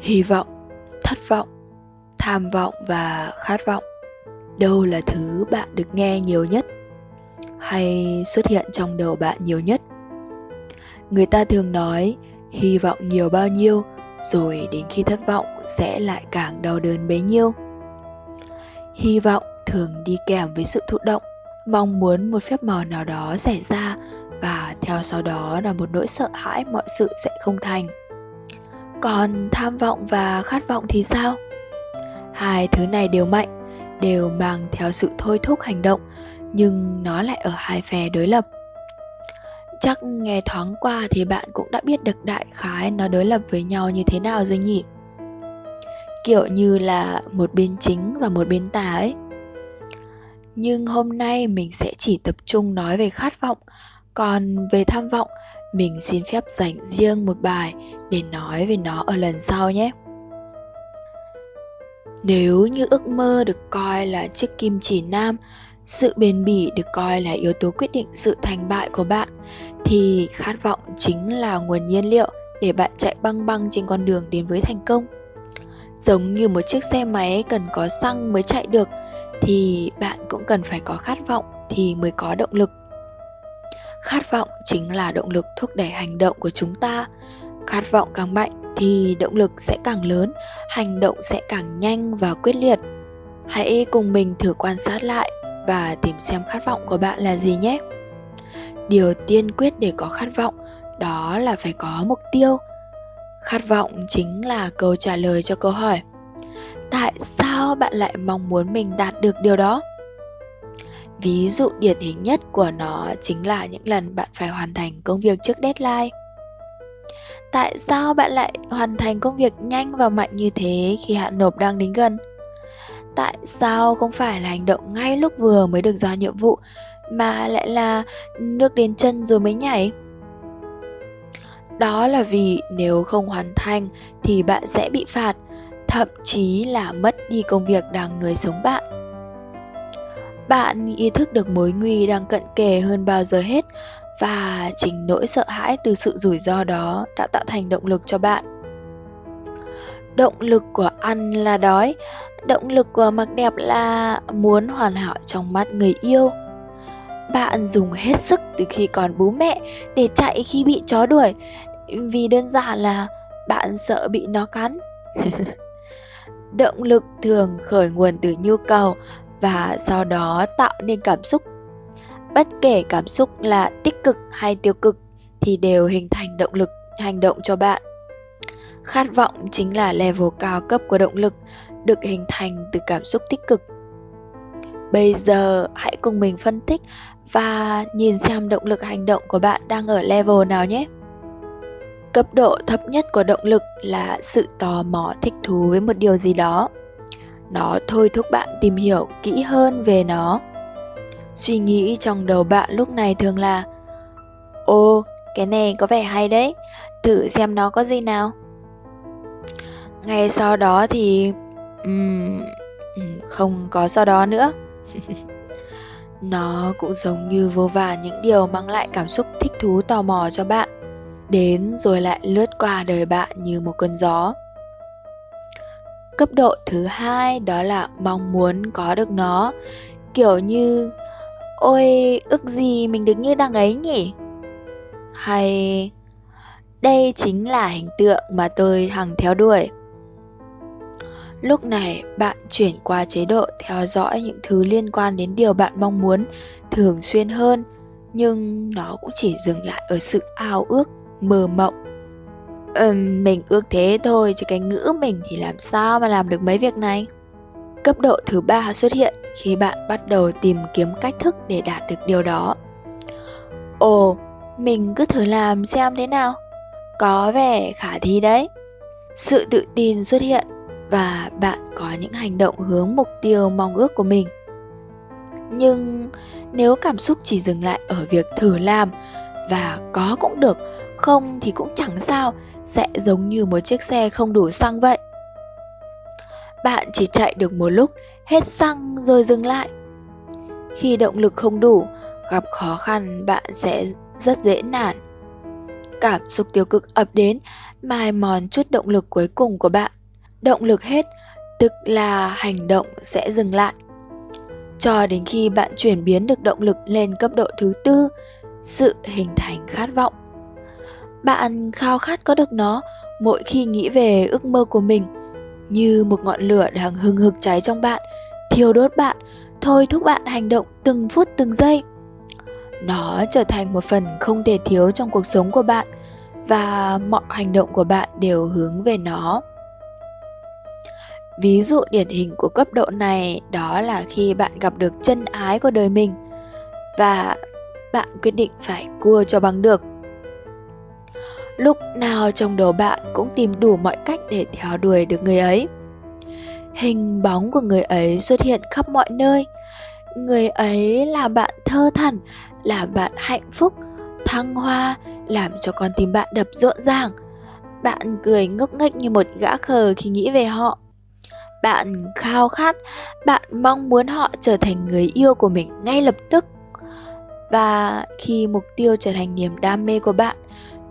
hy vọng, thất vọng, tham vọng và khát vọng đâu là thứ bạn được nghe nhiều nhất hay xuất hiện trong đầu bạn nhiều nhất. Người ta thường nói, hy vọng nhiều bao nhiêu, rồi đến khi thất vọng sẽ lại càng đau đớn bấy nhiêu. Hy vọng thường đi kèm với sự thụ động, mong muốn một phép màu nào đó xảy ra và theo sau đó là một nỗi sợ hãi mọi sự sẽ không thành còn tham vọng và khát vọng thì sao? Hai thứ này đều mạnh, đều mang theo sự thôi thúc hành động, nhưng nó lại ở hai phe đối lập. Chắc nghe thoáng qua thì bạn cũng đã biết được đại khái nó đối lập với nhau như thế nào rồi nhỉ? Kiểu như là một bên chính và một bên tà ấy. Nhưng hôm nay mình sẽ chỉ tập trung nói về khát vọng còn về tham vọng, mình xin phép dành riêng một bài để nói về nó ở lần sau nhé. Nếu như ước mơ được coi là chiếc kim chỉ nam, sự bền bỉ được coi là yếu tố quyết định sự thành bại của bạn, thì khát vọng chính là nguồn nhiên liệu để bạn chạy băng băng trên con đường đến với thành công. Giống như một chiếc xe máy cần có xăng mới chạy được, thì bạn cũng cần phải có khát vọng thì mới có động lực khát vọng chính là động lực thúc đẩy hành động của chúng ta. Khát vọng càng mạnh thì động lực sẽ càng lớn, hành động sẽ càng nhanh và quyết liệt. Hãy cùng mình thử quan sát lại và tìm xem khát vọng của bạn là gì nhé. Điều tiên quyết để có khát vọng đó là phải có mục tiêu. Khát vọng chính là câu trả lời cho câu hỏi, tại sao bạn lại mong muốn mình đạt được điều đó? Ví dụ điển hình nhất của nó chính là những lần bạn phải hoàn thành công việc trước deadline. Tại sao bạn lại hoàn thành công việc nhanh và mạnh như thế khi hạn nộp đang đến gần? Tại sao không phải là hành động ngay lúc vừa mới được giao nhiệm vụ mà lại là nước đến chân rồi mới nhảy? Đó là vì nếu không hoàn thành thì bạn sẽ bị phạt, thậm chí là mất đi công việc đang nuôi sống bạn bạn ý thức được mối nguy đang cận kề hơn bao giờ hết và chính nỗi sợ hãi từ sự rủi ro đó đã tạo thành động lực cho bạn. Động lực của ăn là đói, động lực của mặc đẹp là muốn hoàn hảo trong mắt người yêu. Bạn dùng hết sức từ khi còn bố mẹ để chạy khi bị chó đuổi, vì đơn giản là bạn sợ bị nó cắn. Động lực thường khởi nguồn từ nhu cầu và do đó tạo nên cảm xúc. Bất kể cảm xúc là tích cực hay tiêu cực thì đều hình thành động lực, hành động cho bạn. Khát vọng chính là level cao cấp của động lực, được hình thành từ cảm xúc tích cực. Bây giờ, hãy cùng mình phân tích và nhìn xem động lực hành động của bạn đang ở level nào nhé. Cấp độ thấp nhất của động lực là sự tò mò thích thú với một điều gì đó nó thôi thúc bạn tìm hiểu kỹ hơn về nó. Suy nghĩ trong đầu bạn lúc này thường là ô cái này có vẻ hay đấy thử xem nó có gì nào. Ngay sau đó thì um, không có sau đó nữa. Nó cũng giống như vô vàn những điều mang lại cảm xúc thích thú tò mò cho bạn đến rồi lại lướt qua đời bạn như một cơn gió cấp độ thứ hai, đó là mong muốn có được nó. Kiểu như, ôi, ước gì mình được như đằng ấy nhỉ? Hay, đây chính là hình tượng mà tôi hằng theo đuổi. Lúc này, bạn chuyển qua chế độ theo dõi những thứ liên quan đến điều bạn mong muốn thường xuyên hơn, nhưng nó cũng chỉ dừng lại ở sự ao ước, mơ mộng um, mình ước thế thôi chứ cái ngữ mình thì làm sao mà làm được mấy việc này? Cấp độ thứ ba xuất hiện khi bạn bắt đầu tìm kiếm cách thức để đạt được điều đó. Ồ mình cứ thử làm xem thế nào. Có vẻ khả thi đấy. Sự tự tin xuất hiện và bạn có những hành động hướng mục tiêu mong ước của mình. Nhưng nếu cảm xúc chỉ dừng lại ở việc thử làm và có cũng được không thì cũng chẳng sao sẽ giống như một chiếc xe không đủ xăng vậy bạn chỉ chạy được một lúc hết xăng rồi dừng lại khi động lực không đủ gặp khó khăn bạn sẽ rất dễ nản cảm xúc tiêu cực ập đến, mài mòn chút động lực cuối cùng của bạn. Động lực hết, tức là hành động sẽ dừng lại. Cho đến khi bạn chuyển biến được động lực lên cấp độ thứ tư, sự hình thành khát vọng. Bạn khao khát có được nó mỗi khi nghĩ về ước mơ của mình, như một ngọn lửa đang hừng hực cháy trong bạn, thiêu đốt bạn, thôi thúc bạn hành động từng phút từng giây. Nó trở thành một phần không thể thiếu trong cuộc sống của bạn và mọi hành động của bạn đều hướng về nó. Ví dụ điển hình của cấp độ này đó là khi bạn gặp được chân ái của đời mình và bạn quyết định phải cua cho bằng được lúc nào trong đầu bạn cũng tìm đủ mọi cách để theo đuổi được người ấy. Hình bóng của người ấy xuất hiện khắp mọi nơi. Người ấy là bạn thơ thẩn làm bạn hạnh phúc, thăng hoa, làm cho con tim bạn đập rộn ràng. Bạn cười ngốc nghếch như một gã khờ khi nghĩ về họ. Bạn khao khát, bạn mong muốn họ trở thành người yêu của mình ngay lập tức. Và khi mục tiêu trở thành niềm đam mê của bạn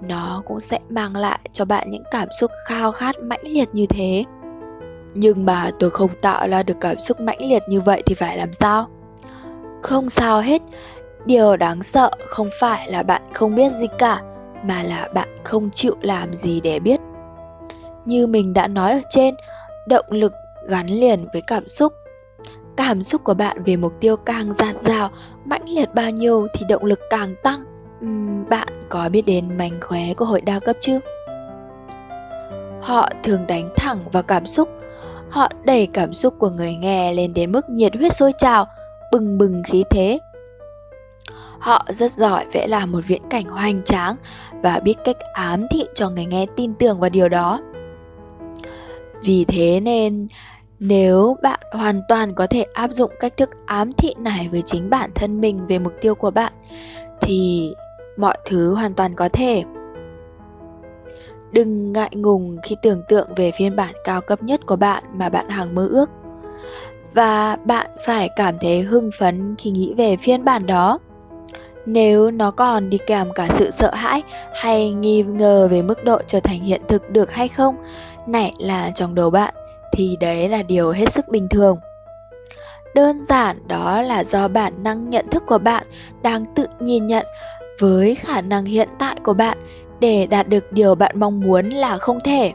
nó cũng sẽ mang lại cho bạn những cảm xúc khao khát mãnh liệt như thế. Nhưng mà tôi không tạo ra được cảm xúc mãnh liệt như vậy thì phải làm sao? Không sao hết. Điều đáng sợ không phải là bạn không biết gì cả, mà là bạn không chịu làm gì để biết. Như mình đã nói ở trên, động lực gắn liền với cảm xúc. Cảm xúc của bạn về mục tiêu càng dạt dào, mãnh liệt bao nhiêu thì động lực càng tăng uhm, bạn có biết đến mánh khóe của hội đa cấp chứ? họ thường đánh thẳng vào cảm xúc họ đẩy cảm xúc của người nghe lên đến mức nhiệt huyết sôi trào bừng bừng khí thế Họ rất giỏi vẽ làm một viễn cảnh hoành tráng và biết cách ám thị cho người nghe tin tưởng vào điều đó. Vì thế nên nếu bạn hoàn toàn có thể áp dụng cách thức ám thị này với chính bản thân mình về mục tiêu của bạn thì mọi thứ hoàn toàn có thể. Đừng ngại ngùng khi tưởng tượng về phiên bản cao cấp nhất của bạn mà bạn hằng mơ ước. Và bạn phải cảm thấy hưng phấn khi nghĩ về phiên bản đó nếu nó còn đi kèm cả sự sợ hãi hay nghi ngờ về mức độ trở thành hiện thực được hay không nảy là trong đầu bạn, thì đấy là điều hết sức bình thường đơn giản đó là do bản năng nhận thức của bạn đang tự nhìn nhận với khả năng hiện tại của bạn để đạt được điều bạn mong muốn là không thể.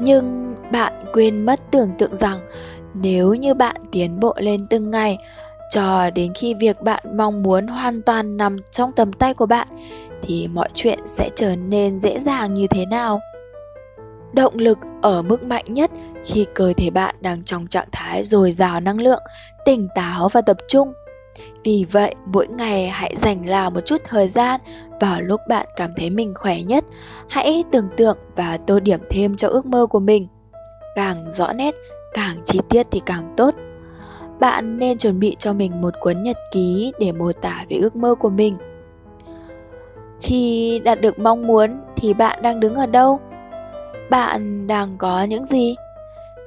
Nhưng bạn quên mất tưởng tượng rằng nếu như bạn tiến bộ lên từng ngày cho đến khi việc bạn mong muốn hoàn toàn nằm trong tầm tay của bạn, thì mọi chuyện sẽ trở nên dễ dàng như thế nào? Động lực ở mức mạnh nhất khi cơ thể bạn đang trong trạng thái dồi dào năng lượng, tỉnh táo và tập trung vì vậy, mỗi ngày hãy dành là một chút thời gian vào lúc bạn cảm thấy mình khỏe nhất. Hãy tưởng tượng và tô điểm thêm cho ước mơ của mình. Càng rõ nét, càng chi tiết thì càng tốt. Bạn nên chuẩn bị cho mình một cuốn nhật ký để mô tả về ước mơ của mình. Khi đạt được mong muốn thì bạn đang đứng ở đâu? Bạn đang có những gì?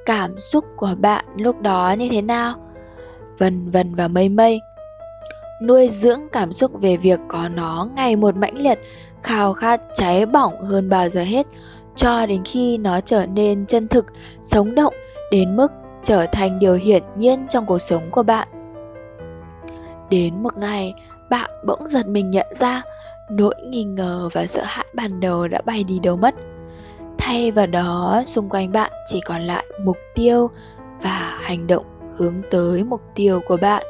Cảm xúc của bạn lúc đó như thế nào? Vân vân và mây mây nuôi dưỡng cảm xúc về việc có nó ngày một mãnh liệt, khao khát cháy bỏng hơn bao giờ hết. Cho đến khi nó trở nên chân thực, sống động, đến mức trở thành điều hiển nhiên trong cuộc sống của bạn. Đến một ngày, bạn bỗng giật mình nhận ra, nỗi nghi ngờ và sợ hãi ban đầu đã bay đi đâu mất. Thay vào đó, xung quanh bạn chỉ còn lại mục tiêu và hành động hướng tới mục tiêu của bạn.